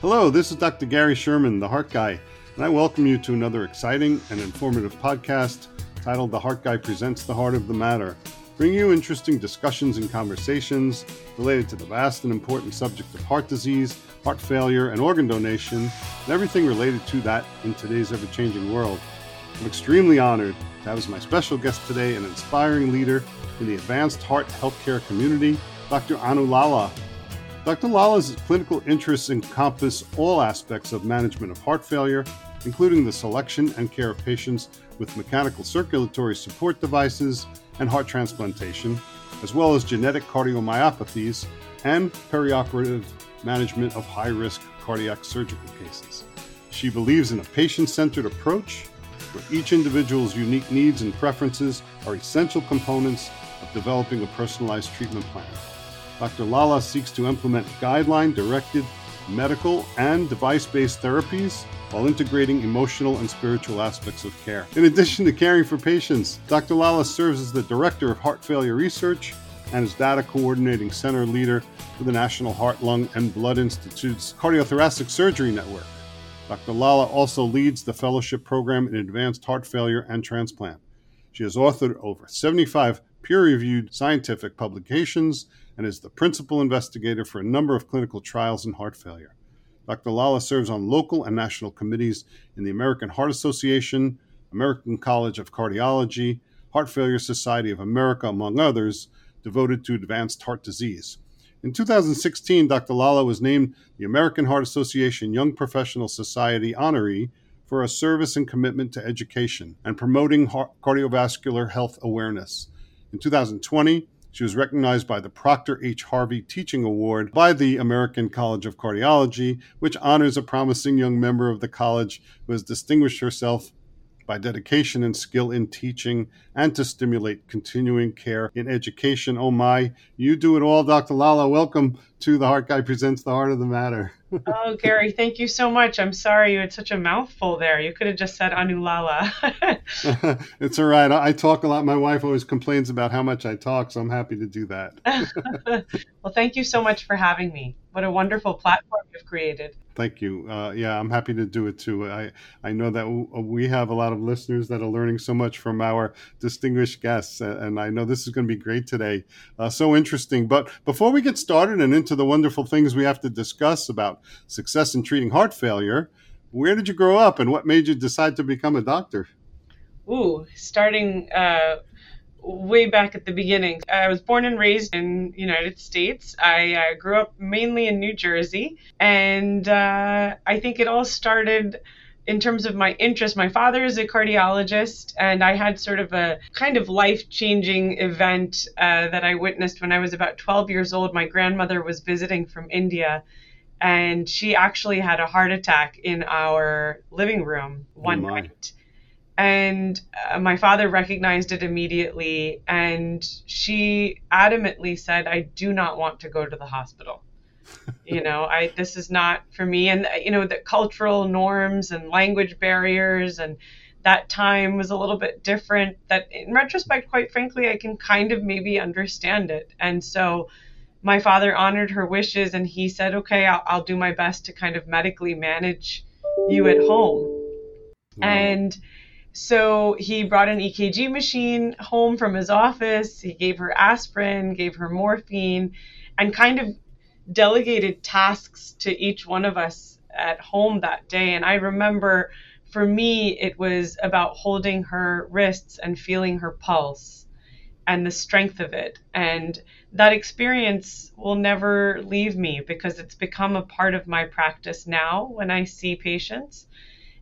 Hello, this is Dr. Gary Sherman, the Heart Guy, and I welcome you to another exciting and informative podcast titled The Heart Guy Presents the Heart of the Matter, bringing you interesting discussions and conversations related to the vast and important subject of heart disease, heart failure, and organ donation, and everything related to that in today's ever changing world. I'm extremely honored to have as my special guest today an inspiring leader in the advanced heart healthcare community, Dr. Anu Lala. Dr. Lala's clinical interests encompass all aspects of management of heart failure, including the selection and care of patients with mechanical circulatory support devices and heart transplantation, as well as genetic cardiomyopathies and perioperative management of high risk cardiac surgical cases. She believes in a patient centered approach where each individual's unique needs and preferences are essential components of developing a personalized treatment plan. Dr. Lala seeks to implement guideline directed medical and device based therapies while integrating emotional and spiritual aspects of care. In addition to caring for patients, Dr. Lala serves as the Director of Heart Failure Research and is Data Coordinating Center Leader for the National Heart, Lung, and Blood Institute's Cardiothoracic Surgery Network. Dr. Lala also leads the fellowship program in advanced heart failure and transplant. She has authored over 75 peer reviewed scientific publications and is the principal investigator for a number of clinical trials in heart failure. Dr. Lala serves on local and national committees in the American Heart Association, American College of Cardiology, Heart Failure Society of America, among others, devoted to advanced heart disease. In 2016, Dr. Lala was named the American Heart Association Young Professional Society honoree for a service and commitment to education and promoting cardiovascular health awareness. In 2020, she was recognized by the Proctor H. Harvey Teaching Award by the American College of Cardiology, which honors a promising young member of the college who has distinguished herself by dedication and skill in teaching and to stimulate continuing care in education. Oh my, you do it all, Dr. Lala. Welcome to The Heart Guy Presents The Heart of the Matter. Oh, Gary, thank you so much. I'm sorry you had such a mouthful there. You could have just said Anu Lala. It's all right. I talk a lot. My wife always complains about how much I talk, so I'm happy to do that. well, thank you so much for having me. What a wonderful platform you've created. Thank you. Uh, yeah, I'm happy to do it too. I, I know that we have a lot of listeners that are learning so much from our distinguished guests, and I know this is going to be great today. Uh, so interesting. But before we get started and into the wonderful things we have to discuss about success in treating heart failure, where did you grow up and what made you decide to become a doctor? Ooh, starting uh, way back at the beginning. I was born and raised in United States. I uh, grew up mainly in New Jersey, and uh, I think it all started in terms of my interest. My father is a cardiologist, and I had sort of a kind of life changing event uh, that I witnessed when I was about 12 years old. My grandmother was visiting from India. And she actually had a heart attack in our living room one oh night and uh, my father recognized it immediately and she adamantly said i do not want to go to the hospital. You know i this is not for me. And uh, you know the cultural norms and language barriers and that time was a little bit different that in retrospect quite frankly i can kind of maybe understand it. And so my father honored her wishes and he said okay i'll, I'll do my best to kind of medically manage you at home. Wow. and so he brought an EKG machine home from his office. He gave her aspirin, gave her morphine, and kind of delegated tasks to each one of us at home that day. And I remember for me, it was about holding her wrists and feeling her pulse and the strength of it. And that experience will never leave me because it's become a part of my practice now when I see patients.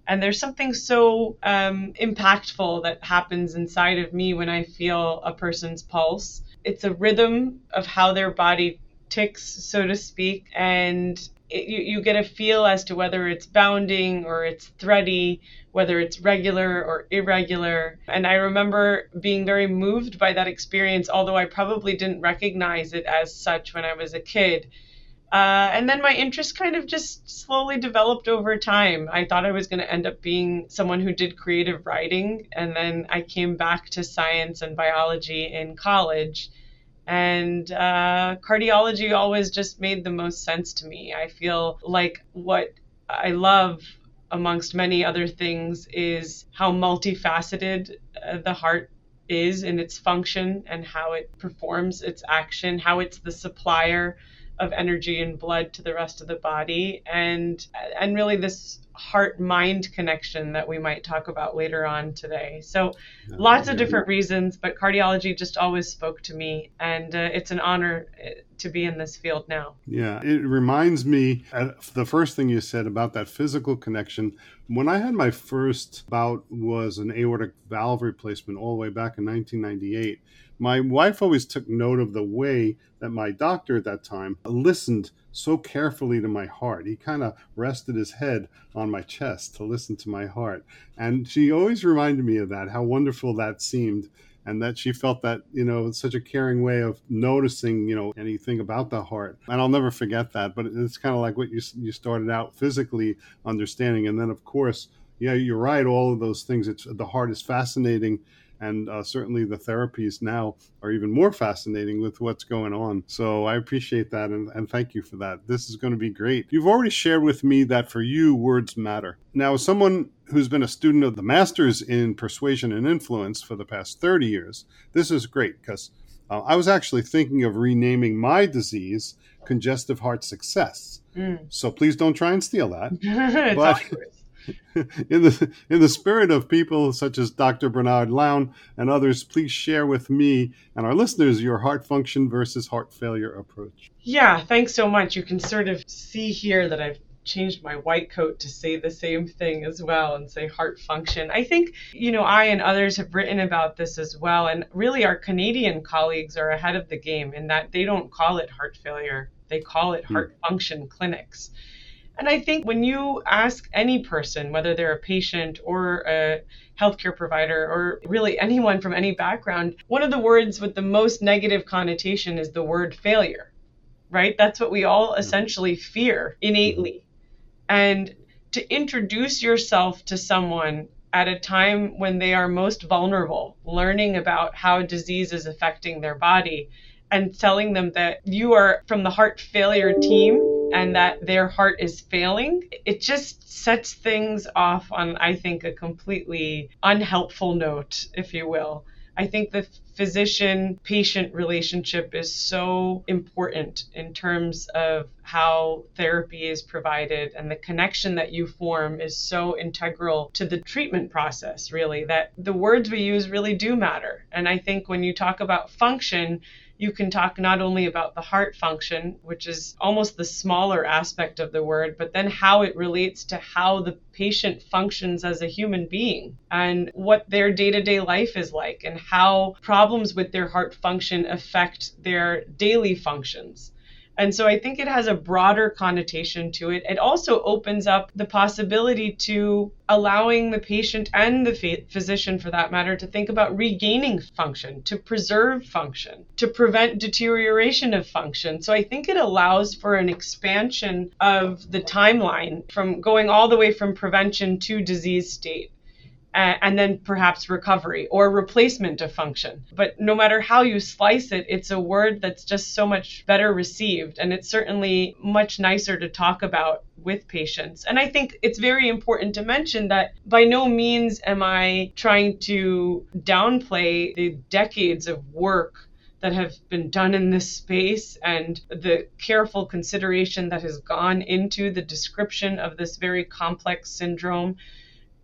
And there's something so um, impactful that happens inside of me when I feel a person's pulse. It's a rhythm of how their body ticks, so to speak, and it, you, you get a feel as to whether it's bounding or it's thready, whether it's regular or irregular. And I remember being very moved by that experience, although I probably didn't recognize it as such when I was a kid. Uh, and then my interest kind of just slowly developed over time. I thought I was going to end up being someone who did creative writing. And then I came back to science and biology in college. And uh, cardiology always just made the most sense to me. I feel like what I love amongst many other things is how multifaceted uh, the heart is in its function and how it performs its action, how it's the supplier of energy and blood to the rest of the body and and really this heart mind connection that we might talk about later on today. So lots of different reasons, but cardiology just always spoke to me and uh, it's an honor uh, to be in this field now. Yeah, it reminds me the first thing you said about that physical connection. When I had my first bout was an aortic valve replacement all the way back in 1998 my wife always took note of the way that my doctor at that time listened so carefully to my heart. He kind of rested his head on my chest to listen to my heart. And she always reminded me of that, how wonderful that seemed. And that she felt that, you know, such a caring way of noticing, you know, anything about the heart. And I'll never forget that. But it's kind of like what you, you started out physically understanding. And then, of course, yeah, you're right. All of those things. It's the heart is fascinating and uh, certainly the therapies now are even more fascinating with what's going on. So I appreciate that and, and thank you for that. This is going to be great. You've already shared with me that for you, words matter. Now, as someone who's been a student of the Masters in Persuasion and Influence for the past 30 years, this is great because uh, I was actually thinking of renaming my disease congestive heart success. Mm. So please don't try and steal that. but, in the in the spirit of people such as Dr. Bernard Lown and others, please share with me and our listeners your heart function versus heart failure approach. Yeah, thanks so much. You can sort of see here that I've changed my white coat to say the same thing as well and say heart function. I think, you know, I and others have written about this as well. And really, our Canadian colleagues are ahead of the game in that they don't call it heart failure, they call it hmm. heart function clinics. And I think when you ask any person, whether they're a patient or a healthcare provider or really anyone from any background, one of the words with the most negative connotation is the word failure, right? That's what we all mm-hmm. essentially fear innately. Mm-hmm. And to introduce yourself to someone at a time when they are most vulnerable, learning about how disease is affecting their body and telling them that you are from the heart failure team and that their heart is failing, it just sets things off on, I think, a completely unhelpful note, if you will. I think the physician patient relationship is so important in terms of how therapy is provided and the connection that you form is so integral to the treatment process, really, that the words we use really do matter. And I think when you talk about function, you can talk not only about the heart function, which is almost the smaller aspect of the word, but then how it relates to how the patient functions as a human being and what their day to day life is like and how problems with their heart function affect their daily functions. And so I think it has a broader connotation to it. It also opens up the possibility to allowing the patient and the physician, for that matter, to think about regaining function, to preserve function, to prevent deterioration of function. So I think it allows for an expansion of the timeline from going all the way from prevention to disease state and then perhaps recovery or replacement of function. But no matter how you slice it, it's a word that's just so much better received. And it's certainly much nicer to talk about with patients. And I think it's very important to mention that by no means am I trying to downplay the decades of work that have been done in this space and the careful consideration that has gone into the description of this very complex syndrome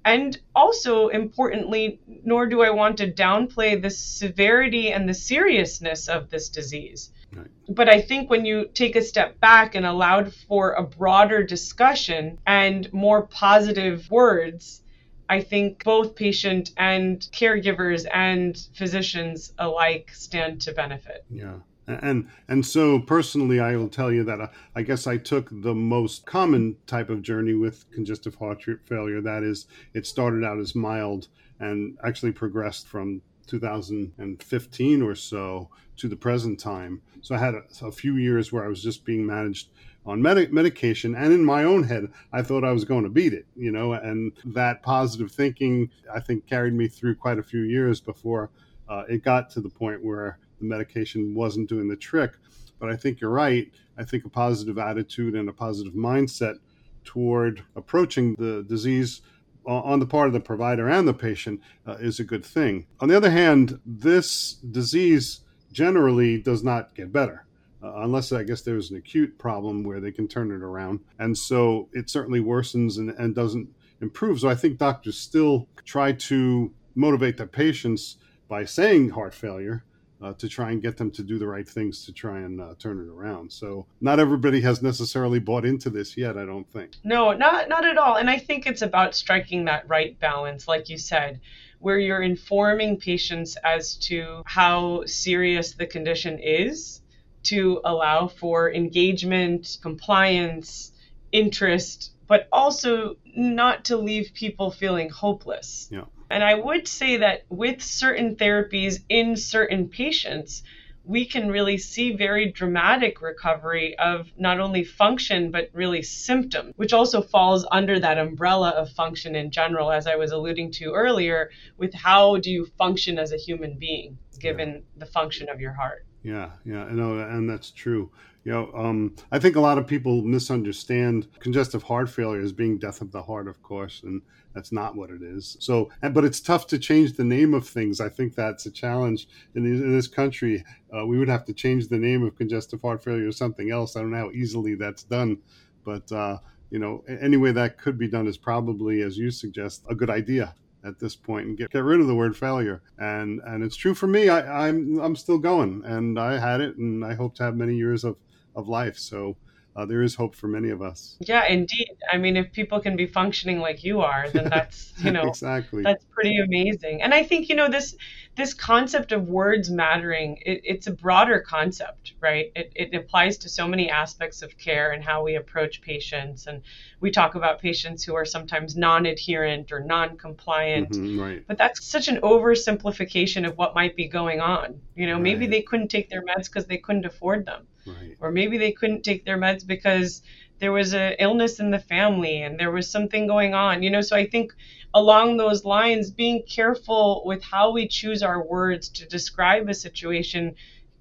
and also, importantly, nor do I want to downplay the severity and the seriousness of this disease. Right. But I think when you take a step back and allowed for a broader discussion and more positive words, I think both patient and caregivers and physicians alike stand to benefit. Yeah and and so personally i will tell you that I, uh, I, guess i took the most common type of journey with congestive heart failure. That is it started out as mild and actually progressed from 2015 or so to the present time. So i had a, a few years where i was just being managed on med- medication and in my own head i thought i was going to beat it you know and that positive thinking i think carried me through quite a few years before uh, it got to the point where the medication wasn't doing the trick. But I think you're right. I think a positive attitude and a positive mindset toward approaching the disease on the part of the provider and the patient uh, is a good thing. On the other hand, this disease generally does not get better. Uh, unless I guess there's an acute problem where they can turn it around. And so it certainly worsens and, and doesn't improve. So I think doctors still try to motivate their patients by saying heart failure, uh, to try and get them to do the right things to try and uh, turn it around. So not everybody has necessarily bought into this yet, I don't think. No, not not at all. And I think it's about striking that right balance, like you said, where you're informing patients as to how serious the condition is to allow for engagement, compliance, interest, but also not to leave people feeling hopeless. Yeah. And I would say that with certain therapies in certain patients, we can really see very dramatic recovery of not only function but really symptom which also falls under that umbrella of function in general as i was alluding to earlier with how do you function as a human being given yeah. the function of your heart yeah yeah know, and that's true you know, um, I think a lot of people misunderstand congestive heart failure as being death of the heart, of course, and that's not what it is. So, but it's tough to change the name of things. I think that's a challenge in, in this country. Uh, we would have to change the name of congestive heart failure to something else. I don't know how easily that's done, but uh, you know, any way that could be done is probably, as you suggest, a good idea at this point and get, get rid of the word failure. And and it's true for me. I, I'm I'm still going, and I had it, and I hope to have many years of of life. So uh, there is hope for many of us. Yeah, indeed. I mean, if people can be functioning like you are, then that's you know exactly that's pretty amazing. And I think you know this this concept of words mattering. It, it's a broader concept, right? It, it applies to so many aspects of care and how we approach patients. And we talk about patients who are sometimes non-adherent or non-compliant. Mm-hmm, right. But that's such an oversimplification of what might be going on. You know, right. maybe they couldn't take their meds because they couldn't afford them Right. Or maybe they couldn't take their meds because there was an illness in the family and there was something going on. You know, so I think along those lines, being careful with how we choose our words to describe a situation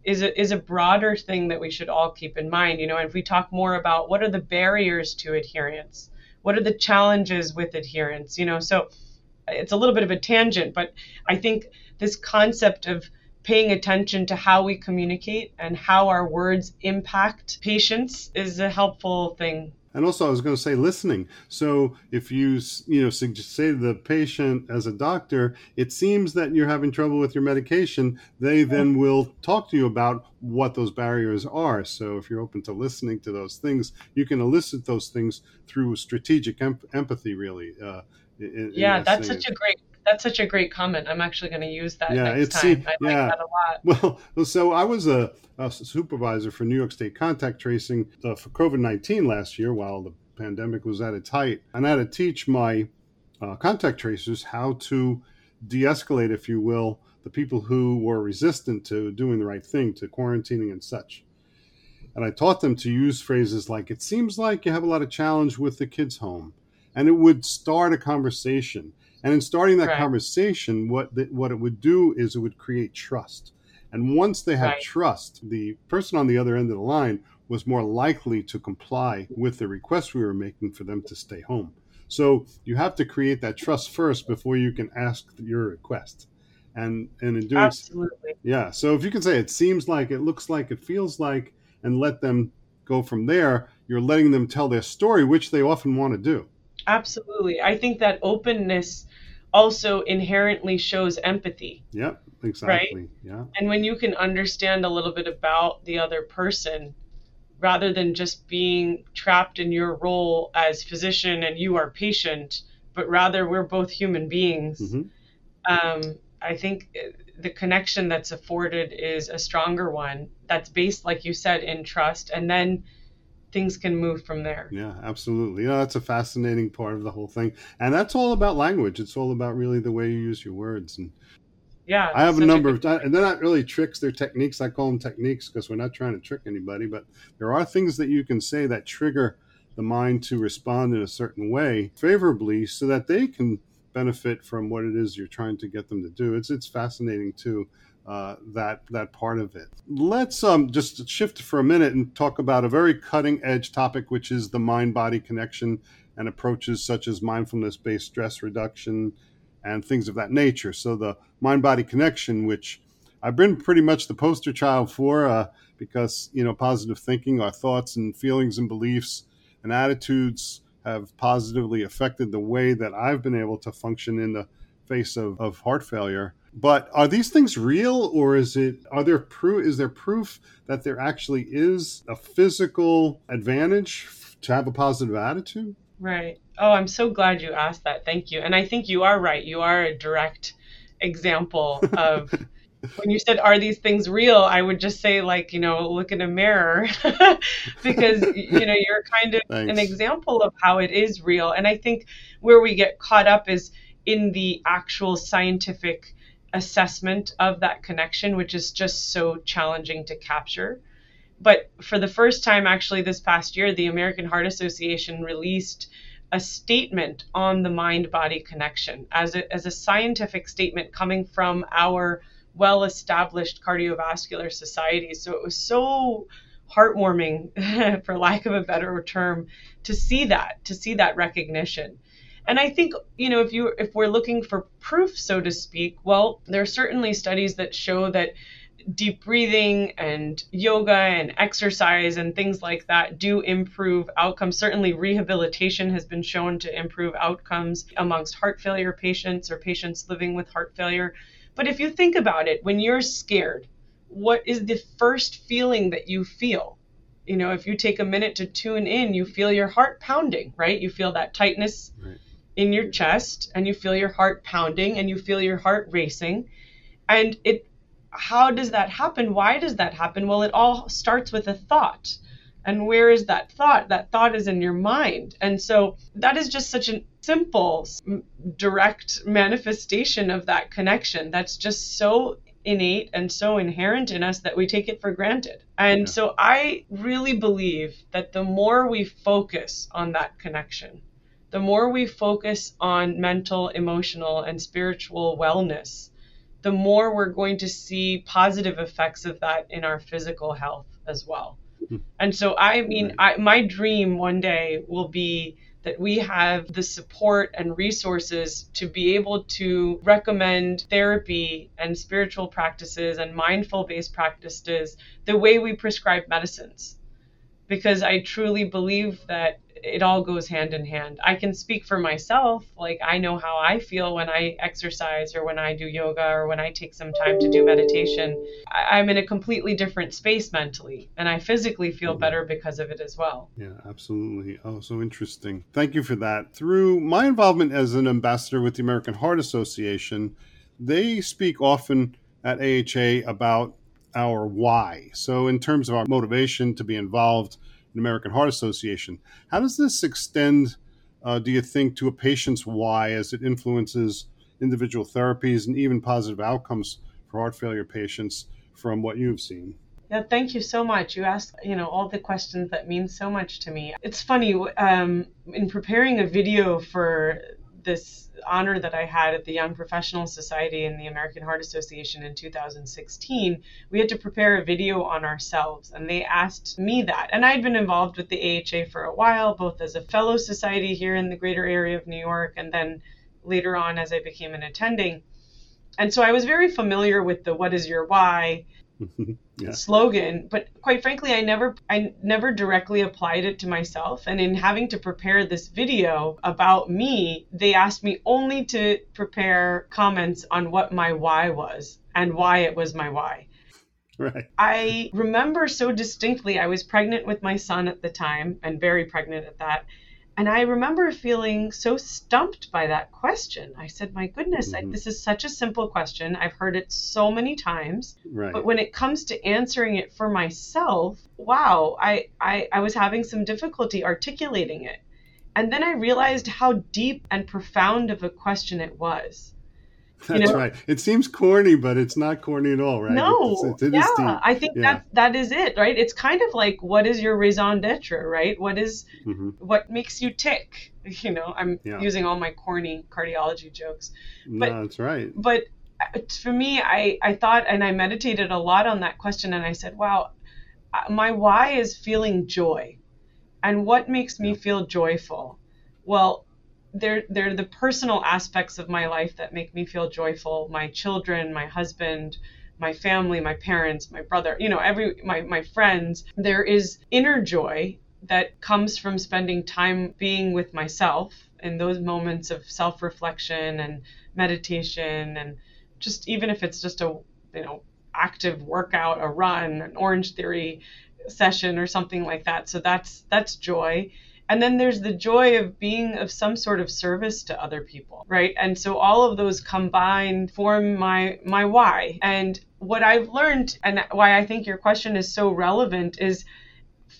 is a, is a broader thing that we should all keep in mind. You know, and if we talk more about what are the barriers to adherence, what are the challenges with adherence, you know, so it's a little bit of a tangent, but I think this concept of paying attention to how we communicate and how our words impact patients is a helpful thing and also, I was going to say listening. So, if you you know say to the patient as a doctor, it seems that you're having trouble with your medication, they then will talk to you about what those barriers are. So, if you're open to listening to those things, you can elicit those things through strategic em- empathy. Really, uh, in, yeah, in that's such a great that's such a great comment. I'm actually going to use that yeah, next time. I yeah. like that a lot. Well, so I was a, a supervisor for New York State contact tracing uh, for COVID 19 last year while the pandemic was at its height. And I had to teach my uh, contact tracers how to de escalate, if you will, the people who were resistant to doing the right thing, to quarantining and such. And I taught them to use phrases like, it seems like you have a lot of challenge with the kids' home. And it would start a conversation and in starting that right. conversation, what the, what it would do is it would create trust. And once they had right. trust, the person on the other end of the line was more likely to comply with the request we were making for them to stay home. So you have to create that trust first before you can ask your request. And and in doing Absolutely. yeah. So if you can say it seems like, it looks like, it feels like, and let them go from there, you're letting them tell their story, which they often want to do. Absolutely. I think that openness also inherently shows empathy. Yep, exactly. Right? Yeah. And when you can understand a little bit about the other person rather than just being trapped in your role as physician and you are patient, but rather we're both human beings. Mm-hmm. Um, I think the connection that's afforded is a stronger one that's based, like you said, in trust. And then things can move from there. Yeah, absolutely. You know, that's a fascinating part of the whole thing. And that's all about language. It's all about really the way you use your words. And yeah, I have a number of, and they're not really tricks, they're techniques. I call them techniques because we're not trying to trick anybody, but there are things that you can say that trigger the mind to respond in a certain way favorably so that they can benefit from what it is you're trying to get them to do. It's, it's fascinating too uh, that that part of it. Let's um, just shift for a minute and talk about a very cutting edge topic, which is the mind body connection and approaches such as mindfulness based stress reduction and things of that nature. So the mind body connection, which I've been pretty much the poster child for, uh, because you know positive thinking, our thoughts and feelings and beliefs and attitudes have positively affected the way that I've been able to function in the face of, of heart failure. But are these things real, or is it? Are there proof? Is there proof that there actually is a physical advantage to have a positive attitude? Right. Oh, I'm so glad you asked that. Thank you. And I think you are right. You are a direct example of when you said are these things real i would just say like you know look in a mirror because you know you're kind of Thanks. an example of how it is real and i think where we get caught up is in the actual scientific assessment of that connection which is just so challenging to capture but for the first time actually this past year the american heart association released a statement on the mind body connection as a, as a scientific statement coming from our well established cardiovascular society. So it was so heartwarming, for lack of a better term, to see that, to see that recognition. And I think, you know, if you if we're looking for proof, so to speak, well, there are certainly studies that show that deep breathing and yoga and exercise and things like that do improve outcomes. Certainly, rehabilitation has been shown to improve outcomes amongst heart failure patients or patients living with heart failure. But if you think about it, when you're scared, what is the first feeling that you feel? You know, if you take a minute to tune in, you feel your heart pounding, right? You feel that tightness right. In your chest and you feel your heart pounding and you feel your heart racing. And it how does that happen? Why does that happen? Well, it all starts with a thought. And where is that thought? That thought is in your mind. And so that is just such a simple, direct manifestation of that connection that's just so innate and so inherent in us that we take it for granted. And yeah. so I really believe that the more we focus on that connection, the more we focus on mental, emotional, and spiritual wellness, the more we're going to see positive effects of that in our physical health as well. Hmm. And so, I mean, I, my dream one day will be that we have the support and resources to be able to recommend therapy and spiritual practices and mindful based practices the way we prescribe medicines. Because I truly believe that it all goes hand in hand. I can speak for myself. Like, I know how I feel when I exercise or when I do yoga or when I take some time to do meditation. I- am in a completely different space mentally, and I physically feel mm-hmm. better because of it as well. Yeah, absolutely. Oh, so interesting. Thank you for that. Through my involvement as an ambassador with the American Heart Association, they speak often at AHA about our why. So, in terms of our motivation to be involved, American Heart Association. How does this extend, uh, do you think, to a patient's why as it influences individual therapies and even positive outcomes for heart failure patients from what you've seen? Yeah, thank you so much. You asked, you know, all the questions that mean so much to me. It's funny, um, in preparing a video for this honor that I had at the Young Professional Society and the American Heart Association in 2016, we had to prepare a video on ourselves, and they asked me that. And I'd been involved with the AHA for a while, both as a fellow society here in the greater area of New York, and then later on as I became an attending. And so I was very familiar with the what is your why yeah. slogan but quite frankly i never i never directly applied it to myself and in having to prepare this video about me they asked me only to prepare comments on what my why was and why it was my why Right. I remember so distinctly. I was pregnant with my son at the time and very pregnant at that. And I remember feeling so stumped by that question. I said, My goodness, mm-hmm. I, this is such a simple question. I've heard it so many times. Right. But when it comes to answering it for myself, wow, I, I, I was having some difficulty articulating it. And then I realized how deep and profound of a question it was. That's you know? right. It seems corny, but it's not corny at all, right? No, it's, it's, yeah, I think yeah. that that is it, right? It's kind of like what is your raison d'être, right? What is, mm-hmm. what makes you tick? You know, I'm yeah. using all my corny cardiology jokes, but no, that's right. But for me, I, I thought and I meditated a lot on that question and I said, wow, uh, my why is feeling joy. And what makes me feel joyful? Well, they're, they're the personal aspects of my life that make me feel joyful. My children, my husband, my family, my parents, my brother, you know, every my, my friends. There is inner joy that comes from spending time being with myself in those moments of self-reflection and meditation and just even if it's just a you know active workout a run an Orangetheory session or something like that so that's that's joy and then there's the joy of being of some sort of service to other people right? And so all of those combined form my my why. And what i've learned and why i think your question is so relevant is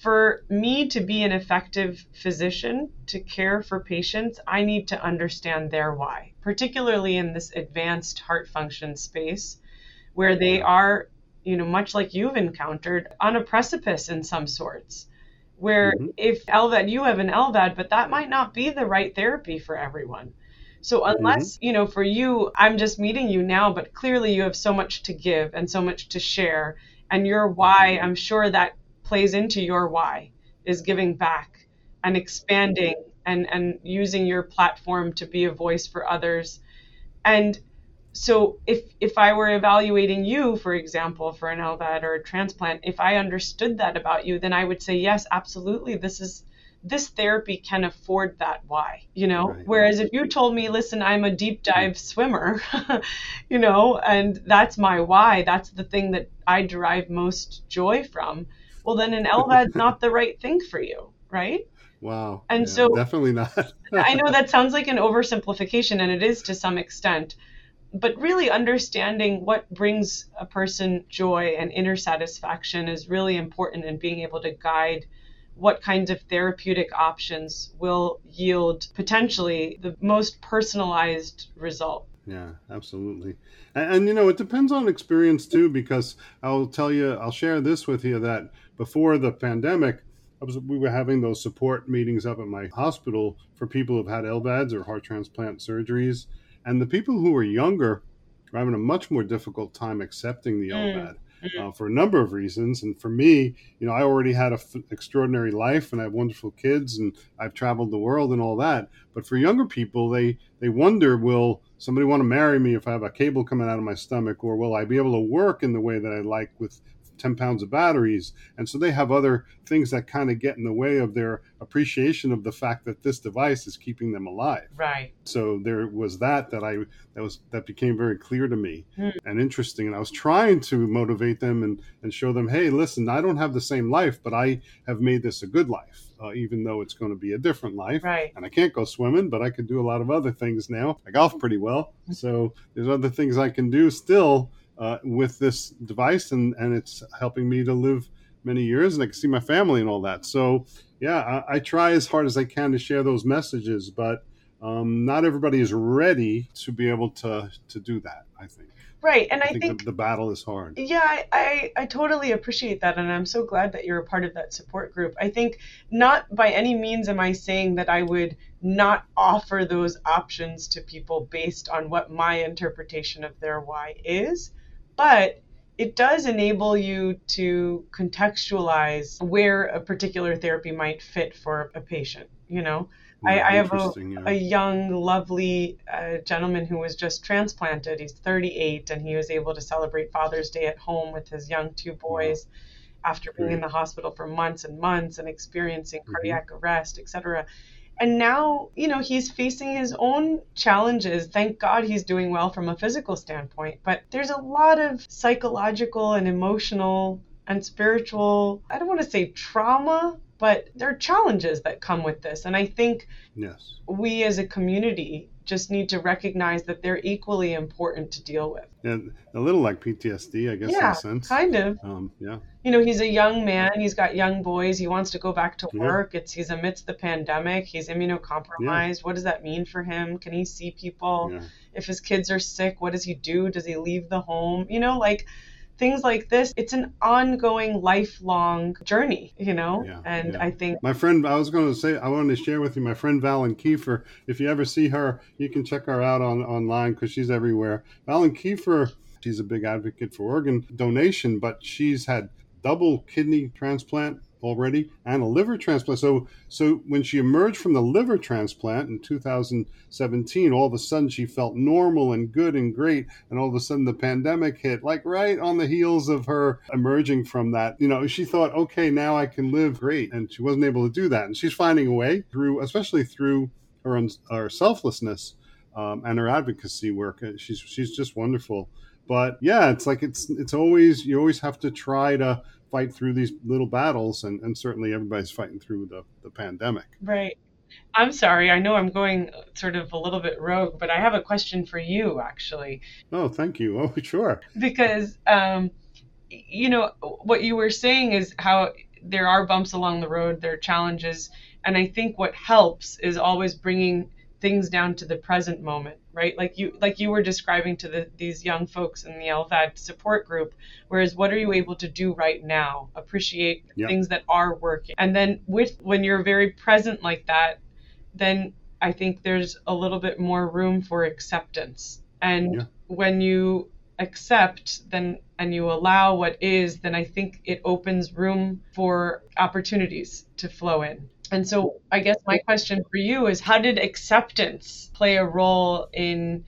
for me to be an effective physician to care for patients, I need to understand their why, particularly in this advanced heart function space where they are, you know, much like you've encountered, on a precipice in some sorts. Where mm-hmm. if LVAD, you have an LVAD, but that might not be the right therapy for everyone. So unless, mm-hmm. you know, for you, I'm just meeting you now, but clearly you have so much to give and so much to share. And your why, I'm sure that plays into your why is giving back and expanding and and using your platform to be a voice for others and so if if I were evaluating you, for example, for an LVAD or a transplant, if I understood that about you, then I would say yes, absolutely. This is this therapy can afford that why you know right. whereas if you told me listen i'm a deep hmm. dive swimmer you know and that's my why that's the thing that i derive most joy from well then an LVAD's not the right thing for you, right? Wow. And yeah, so definitely not. I know that sounds like an oversimplification and it is to some extent. But really understanding what brings a person joy and inner satisfaction is really important in being able to guide what kinds of therapeutic options will yield potentially the most personalized result. Yeah, absolutely. And, and, you know, it depends on experience too, because I'll tell you, I'll share this with you that before the pandemic, was, we were having those support meetings up at my hospital for people who've had LVADs or heart transplant surgeries. And the people who are younger are having a much more difficult time accepting the mm. LVAD. Mm-hmm. Uh, for a number of reasons. And for me, you know, I already had an f- extraordinary life and I have wonderful kids and I've traveled the world and all that. But for younger people, they they wonder, will somebody want to marry me if I have a cable coming out of my stomach, or will I be able to work in the way that I like with 10 pounds of batteries. And so they have other things that kind of get in the way of their appreciation of the fact that this device is keeping them alive. Right. So there was that that I that was that became very clear to me hmm. and interesting. And I was trying to motivate them and, and show them, hey, listen, I don't have the same life, but I have made this a good life. Uh, even though it's going to be a different life. Right. And I can't go swimming, but I can do a lot of other things now. I golf pretty well. So there's other things I can do still uh, with this device, and and it's helping me to live many years, and I can see my family and all that. So yeah, I, I try as hard as I can to share those messages, but um, not everybody is ready to be able to to do that. I think. Right, and I, I think, think, the battle is hard. Yeah, I, I, I totally appreciate that, and I'm so glad that you're a part of that support group. I think not by any means am I saying that I would not offer those options to people based on what my interpretation of their why is but it does enable you to contextualize where a particular therapy might fit for a patient. You know, I, I, have a, yeah. a young, lovely uh, gentleman who was just transplanted. He's 38 and he was able to celebrate Father's Day at home with his young two boys after being Great. in the hospital for months and months and experiencing mm-hmm. cardiac arrest, etc and now you know he's facing his own challenges. Thank god he's doing well from a physical standpoint but there's a lot of psychological and emotional and spiritual i don't want to say trauma but there are challenges that come with this. And i think yes. we as a community just need to recognize that they're equally important to deal with. Yeah, a little like PTSD, I guess, yeah, in a sense. kind of. Um, yeah. You know, he's a young man. He's got young boys. He wants to go back to work. Yeah. It's he's amidst the pandemic. He's immunocompromised. Yeah. What does that mean for him? Can he see people? If his kids are sick, what does he do? Does he leave the home? You know, like things like this, it's an ongoing, lifelong journey, you know? Yeah, and yeah. I think My friend, I was going to say, I wanted to share with you my friend Valen Keefer. If you ever see her, you can check her out on online because she's everywhere. Valen Keefer, she's a big advocate for organ donation, but she's had double kidney transplant already and a liver transplant. So, so when she emerged from the liver transplant in 2017, all of a sudden she felt normal and good and great, and all of a sudden the pandemic hit, like right on the heels of her emerging from that. You know, she thought, okay, now I can live great, and she wasn't able to do that, and she's finding a way through, especially through her, her selflessness um, and her advocacy work. She's she's just wonderful. But yeah, it's like it's it's always you always have to try to fight through these little battles, and, and certainly everybody's fighting through the, the pandemic. Right. I'm sorry. I know I'm going sort of a little bit rogue, but I have a question for you, actually. Oh, thank you. Oh, sure. Because, um, you know, what you were saying is how there are bumps along the road, there are challenges. And I think what helps is always bringing things down to the present moment right? Like you like you were describing to the, these young folks in the lvad support group whereas what are you able to do right now? Appreciate things that are working. And then with when you're very present like that then i think there's a little bit more room for acceptance. And Yeah. when you accept then and you allow what is then i think it opens room for opportunities to flow in and so I guess my question for you is how did acceptance play a role in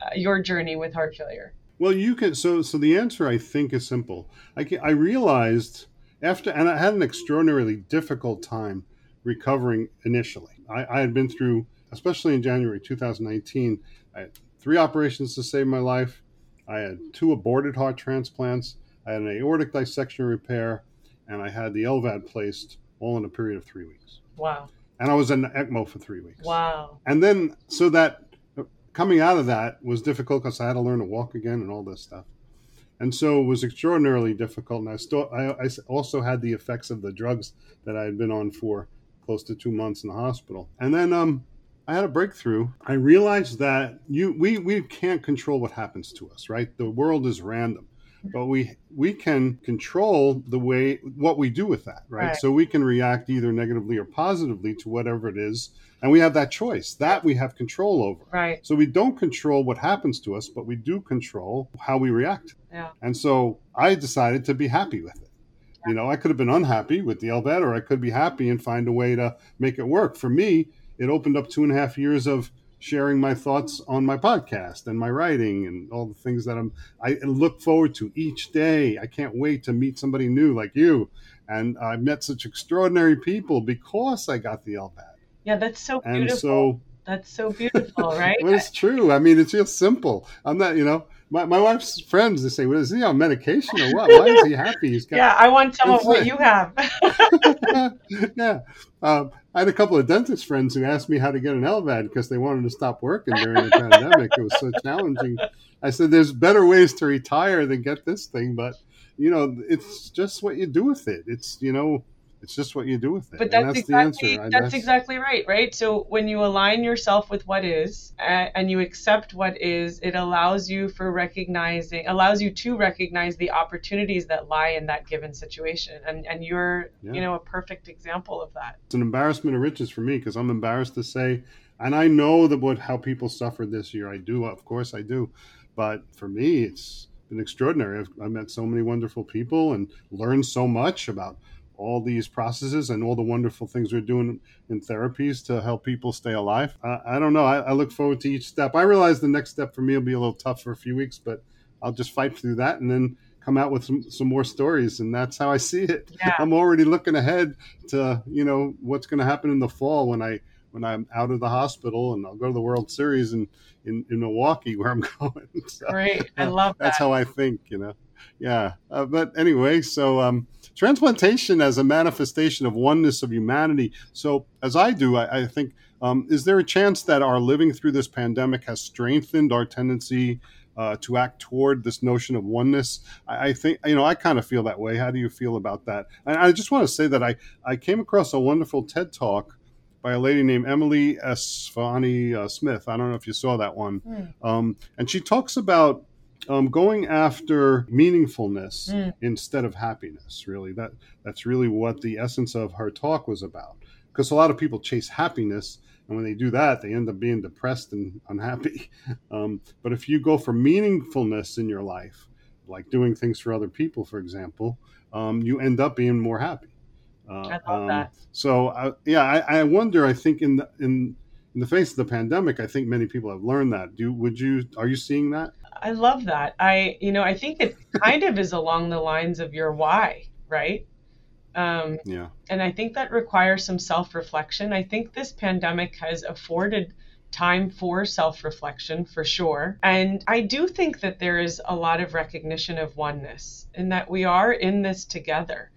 uh, your journey with heart failure? Well, you can. So, so the answer I think is simple. I can, I realized after, and I had an extraordinarily difficult time recovering initially. I, I had been through, especially in January 2019, I had three operations to save my life. I had two aborted heart transplants. I had an aortic dissection repair, and I had the LVAD placed all in a period of three weeks. Wow. And I was in ECMO for three weeks. Wow. And then, so that coming out of that was difficult because I had to learn to walk again and all this stuff. And so it was extraordinarily difficult. And I still, I, I also had the effects of the drugs that I had been on for close to two months in the hospital. And then, um, I had a breakthrough. I realized that you, we, we can't control what happens to us, right? The world is random but we we can control the way what we do with that right? Right. so we can react either negatively or positively to whatever it is and we have that choice that we have control over Right. so we don't control what happens to us but we do control how we react Yeah. and so i decided to be happy with it you know i could have been unhappy with the lvad or i could be happy and find a way to make it work for me it opened up two and a half years of sharing my thoughts on my podcast and my writing and all the things that I'm I look forward to each day. I can't wait to meet somebody new like you. And I met such extraordinary people because I got the LVAD. Yeah, that's so beautiful. And so that's so beautiful, right? but it's true. I mean, it's just simple. I'm not, you know, my, my wife's friends, they say, well, is he on medication or what? Why is he happy? He's got yeah, I want some of what like- you have. yeah. Um, I had a couple of dentist friends who asked me how to get an LVAD because they wanted to stop working during the pandemic. It was so challenging. I said, there's better ways to retire than get this thing, but you know, it's just what you do with it. It's, you know, it's just what you do with it. But that's, the exactly answer. That's exactly right, right? So when you align yourself with what is uh, and you accept what is, it allows you for recognizing allows you to recognize the opportunities that lie in that given situation, and and you're Yeah. you know a perfect example of that. it's an embarrassment of riches for me because I'm embarrassed to say, and I know that what how people suffered this year. I do, of course, I do, but for me, it's been extraordinary. I've, I've met so many wonderful people and learned so much about all these processes and all the wonderful things we're doing in therapies to help people stay alive. I, I don't know. I, I look forward to each step. I realize the next step for me will be a little tough for a few weeks, but I'll just fight through that and then come out with some, some more stories. And that's how I see it. Yeah. I'm already looking ahead to you know what's going to happen in the fall when I when I'm out of the hospital and I'll go to the World Series in in, in Milwaukee where I'm going. So Great, I love that. that's how I think. You know, yeah. Uh, but anyway, so um, transplantation as a manifestation of oneness of humanity. So as I do, I, I think. Um, is there a chance that our living through this pandemic has strengthened our tendency uh, to act toward this notion of oneness. I, I think, you know, I kind of feel that way. How do you feel about that? And I just want to say that I, I came across a wonderful TED talk by a lady named Emily Esfahani uh, Smith. I don't know if you saw that one. Hmm. Um, and she talks about um, going after meaningfulness mm. instead of happiness. Really, that that's really what the essence of her talk was about. Because a lot of people chase happiness, and when they do that, they end up being depressed and unhappy. Um, but if you go for meaningfulness in your life, like doing things for other people, for example, um, you end up being more happy. Uh, I love um, that. So, uh, yeah, I, I wonder. I think in the in in the face of the pandemic, I think many people have learned that. Do would you are you seeing that? I love that. I, you know, I think it kind of is along the lines of your why, right? Um, yeah. And I think that requires some self reflection. I think this pandemic has afforded time for self reflection for sure. And I do think that there is a lot of recognition of oneness and that we are in this together.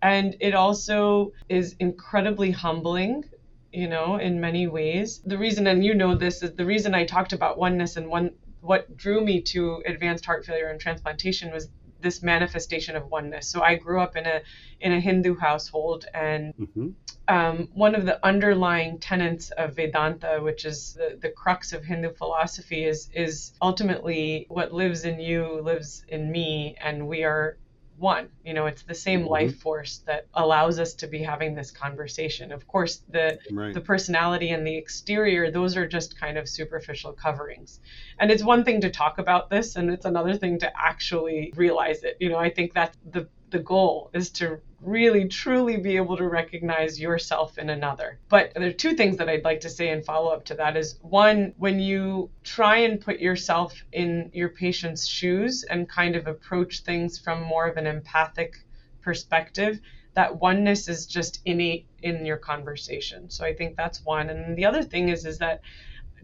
And it also is incredibly humbling you know, in many ways. The reason, and you know this, is the reason I talked about oneness and one what drew me to advanced heart failure and transplantation was this manifestation of oneness. So I grew up in a in a Hindu household, and mm-hmm. um, one of the underlying tenets of Vedanta, which is the, the crux of Hindu philosophy, is is ultimately what lives in you lives in me, and we are one. You know, it's the same mm-hmm. life force that allows us to be having this conversation. Of course, the right. the personality and the exterior, those are just kind of superficial coverings. And it's one thing to talk about this and it's another thing to actually realize it. You know, I think that's the the goal is to really truly be able to recognize yourself in another. But there are two things that I'd like to say in follow up to that is one, when you try and put yourself in your patient's shoes and kind of approach things from more of an empathic perspective, that oneness is just innate in your conversation. So I think that's one. And the other thing is is that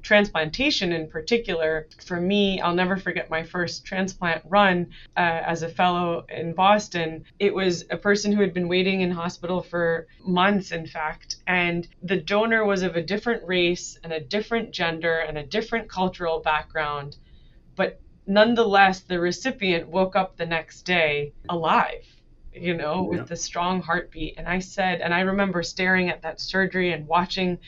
transplantation in particular, for me, I'll never forget my first transplant run uh, as a fellow in Boston. It was a person who had been waiting in hospital for months, in fact, and the donor was of a different race and a different gender and a different cultural background. But nonetheless, the recipient woke up the next day alive you know, yeah. with a strong heartbeat. And I said, and I remember staring at that surgery and watching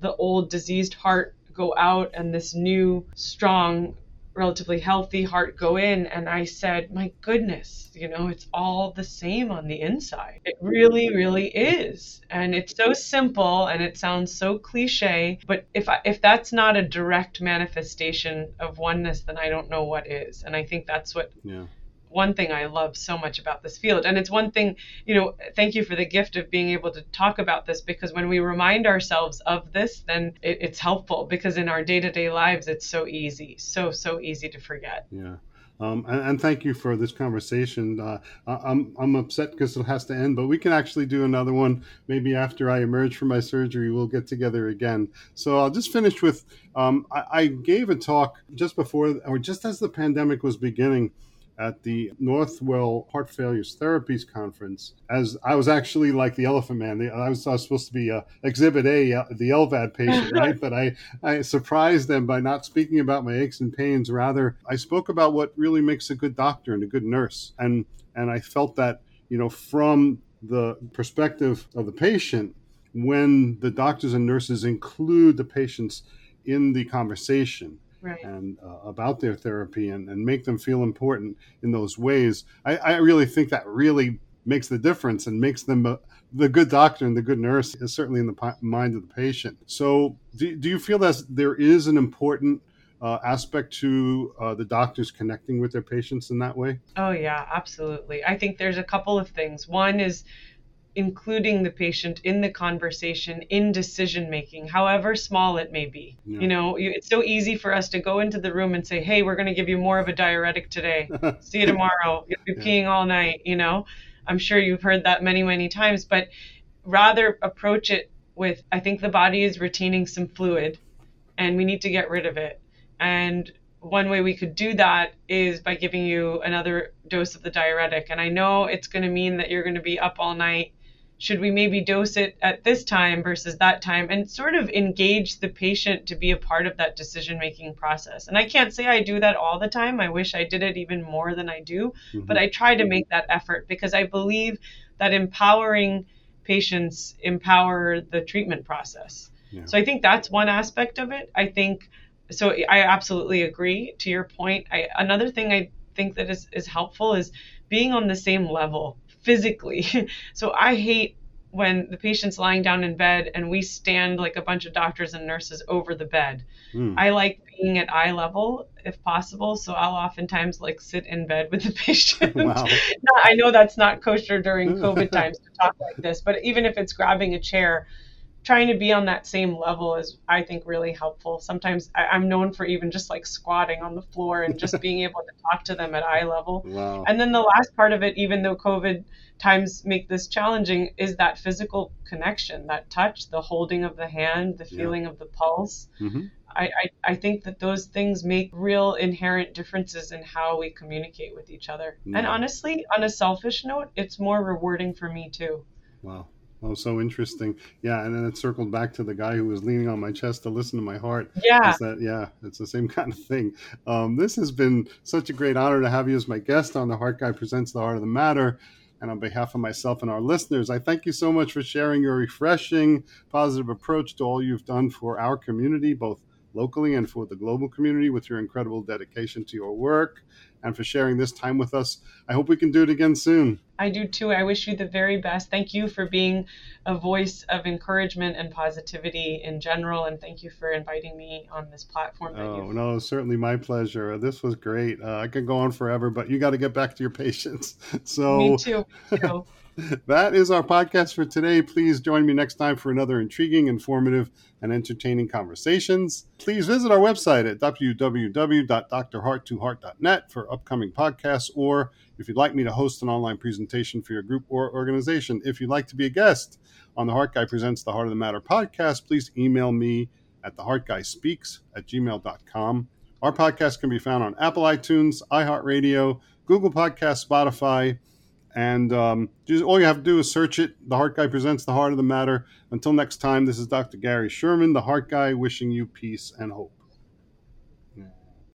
the old diseased heart go out and this new, strong, relatively healthy heart go in. And I said, my goodness, you know, it's all the same on the inside. It really, really is. And it's so simple and it sounds so cliche. But if, I, if that's not a direct manifestation of oneness, then I don't know what is. And I think that's what. Yeah one thing I love so much about this field. And it's one thing, you know, thank you for the gift of being able to talk about this because when we remind ourselves of this, then it, it's helpful because in our day to day lives, it's so easy, so, so easy to forget. Yeah. Um, and, and, thank you for this conversation. Uh, I'm, I'm upset because it has to end, but we can actually do another one maybe after I emerge from my surgery. We'll get together again. So I'll just finish with um, I, I, gave a talk just before, or just as the pandemic was beginning at the Northwell Heart Failures Therapies Conference. As I was actually like the Elephant Man, I was, I was supposed to be uh, Exhibit A, uh, the LVAD patient, right? but I, I surprised them by not speaking about my aches and pains. Rather, I spoke about what really makes a good doctor and a good nurse, and and I felt that you know from the perspective of the patient, when the doctors and nurses include the patients in the conversation right. and uh, about their therapy and, and make them feel important in those ways. I, I really think that really makes the difference and makes them a, the good doctor and the good nurse is certainly in the mind of the patient. So, do, do you feel that there is an important uh, aspect to uh, the doctors connecting with their patients in that way? Oh, yeah, absolutely. I think there's a couple of things. One is including the patient in the conversation in decision making however small it may be yeah. you know it's so easy for us to go into the room and say hey we're going to give you more of a diuretic today see you tomorrow you'll be yeah. peeing all night you know i'm sure you've heard that many many times but rather approach it with i think the body is retaining some fluid and we need to get rid of it and one way we could do that is by giving you another dose of the diuretic. And I know it's going to mean that you're going to be up all night should we maybe dose it at this time versus that time and sort of engage the patient to be a part of that decision making process and i can't say i do that all the time i wish i did it even more than i do mm-hmm. but i try to make that effort because i believe that empowering patients empower the treatment process yeah. so i think that's one aspect of it i think so I absolutely agree to your point. I, another thing I think that is, is helpful is being on the same level physically. so I hate when the patient's lying down in bed and we stand like a bunch of doctors and nurses over the bed. Mm. I like being at eye level if possible, so I'll oftentimes like sit in bed with the patient. Wow. I know that's not kosher during COVID times to talk like this, but even if it's grabbing a chair, trying to be on that same level is I think really helpful. Sometimes I, am known for even just like squatting on the floor and just being able to talk to them at eye level. Wow. And then the last part of it, even though COVID times make this challenging, is that physical connection, that touch, the holding of the hand, the feeling yeah. of the pulse. Mm-hmm. I, I, I, think that those things make real inherent differences in how we communicate with each other. Yeah. And honestly, on a selfish note, it's more rewarding for me too. Wow. Oh, so interesting. Yeah, and then it circled back to the guy who was leaning on my chest to listen to my heart. Yeah. That, yeah, it's the same kind of thing. Um, this has been such a great honor to have you as my guest on The Heart Guy Presents The Heart of the Matter. And on behalf of myself and our listeners, I thank you so much for sharing your refreshing, positive approach to all you've done for our community, both locally and for the global community, with your incredible dedication to your work and for sharing this time with us. I hope we can do it again soon. I do too. I wish you the very best. Thank you for being a voice of encouragement and positivity in general. And thank you for inviting me on this platform. oh, no, certainly my pleasure. This was great. Uh, I could go on forever, but you got to get back to your patients. So, me too. Me too. that is our podcast for today. Please join me next time for another intriguing, informative, and entertaining conversations. Please visit our website at www.drheart2heart.net for upcoming podcasts, or if you'd like me to host an online presentation for your group or organization. If you'd like to be a guest on the Heart Guy Presents the Heart of the Matter podcast, please email me at theheartguyspeaks at gmail.com. Our podcast can be found on Apple iTunes, iHeartRadio, Google Podcast, Spotify, and um, just, all you have to do is search it. The Heart Guy presents the heart of the matter. Until next time, this is Dr. Gary Sherman, the Heart Guy, wishing you peace and hope.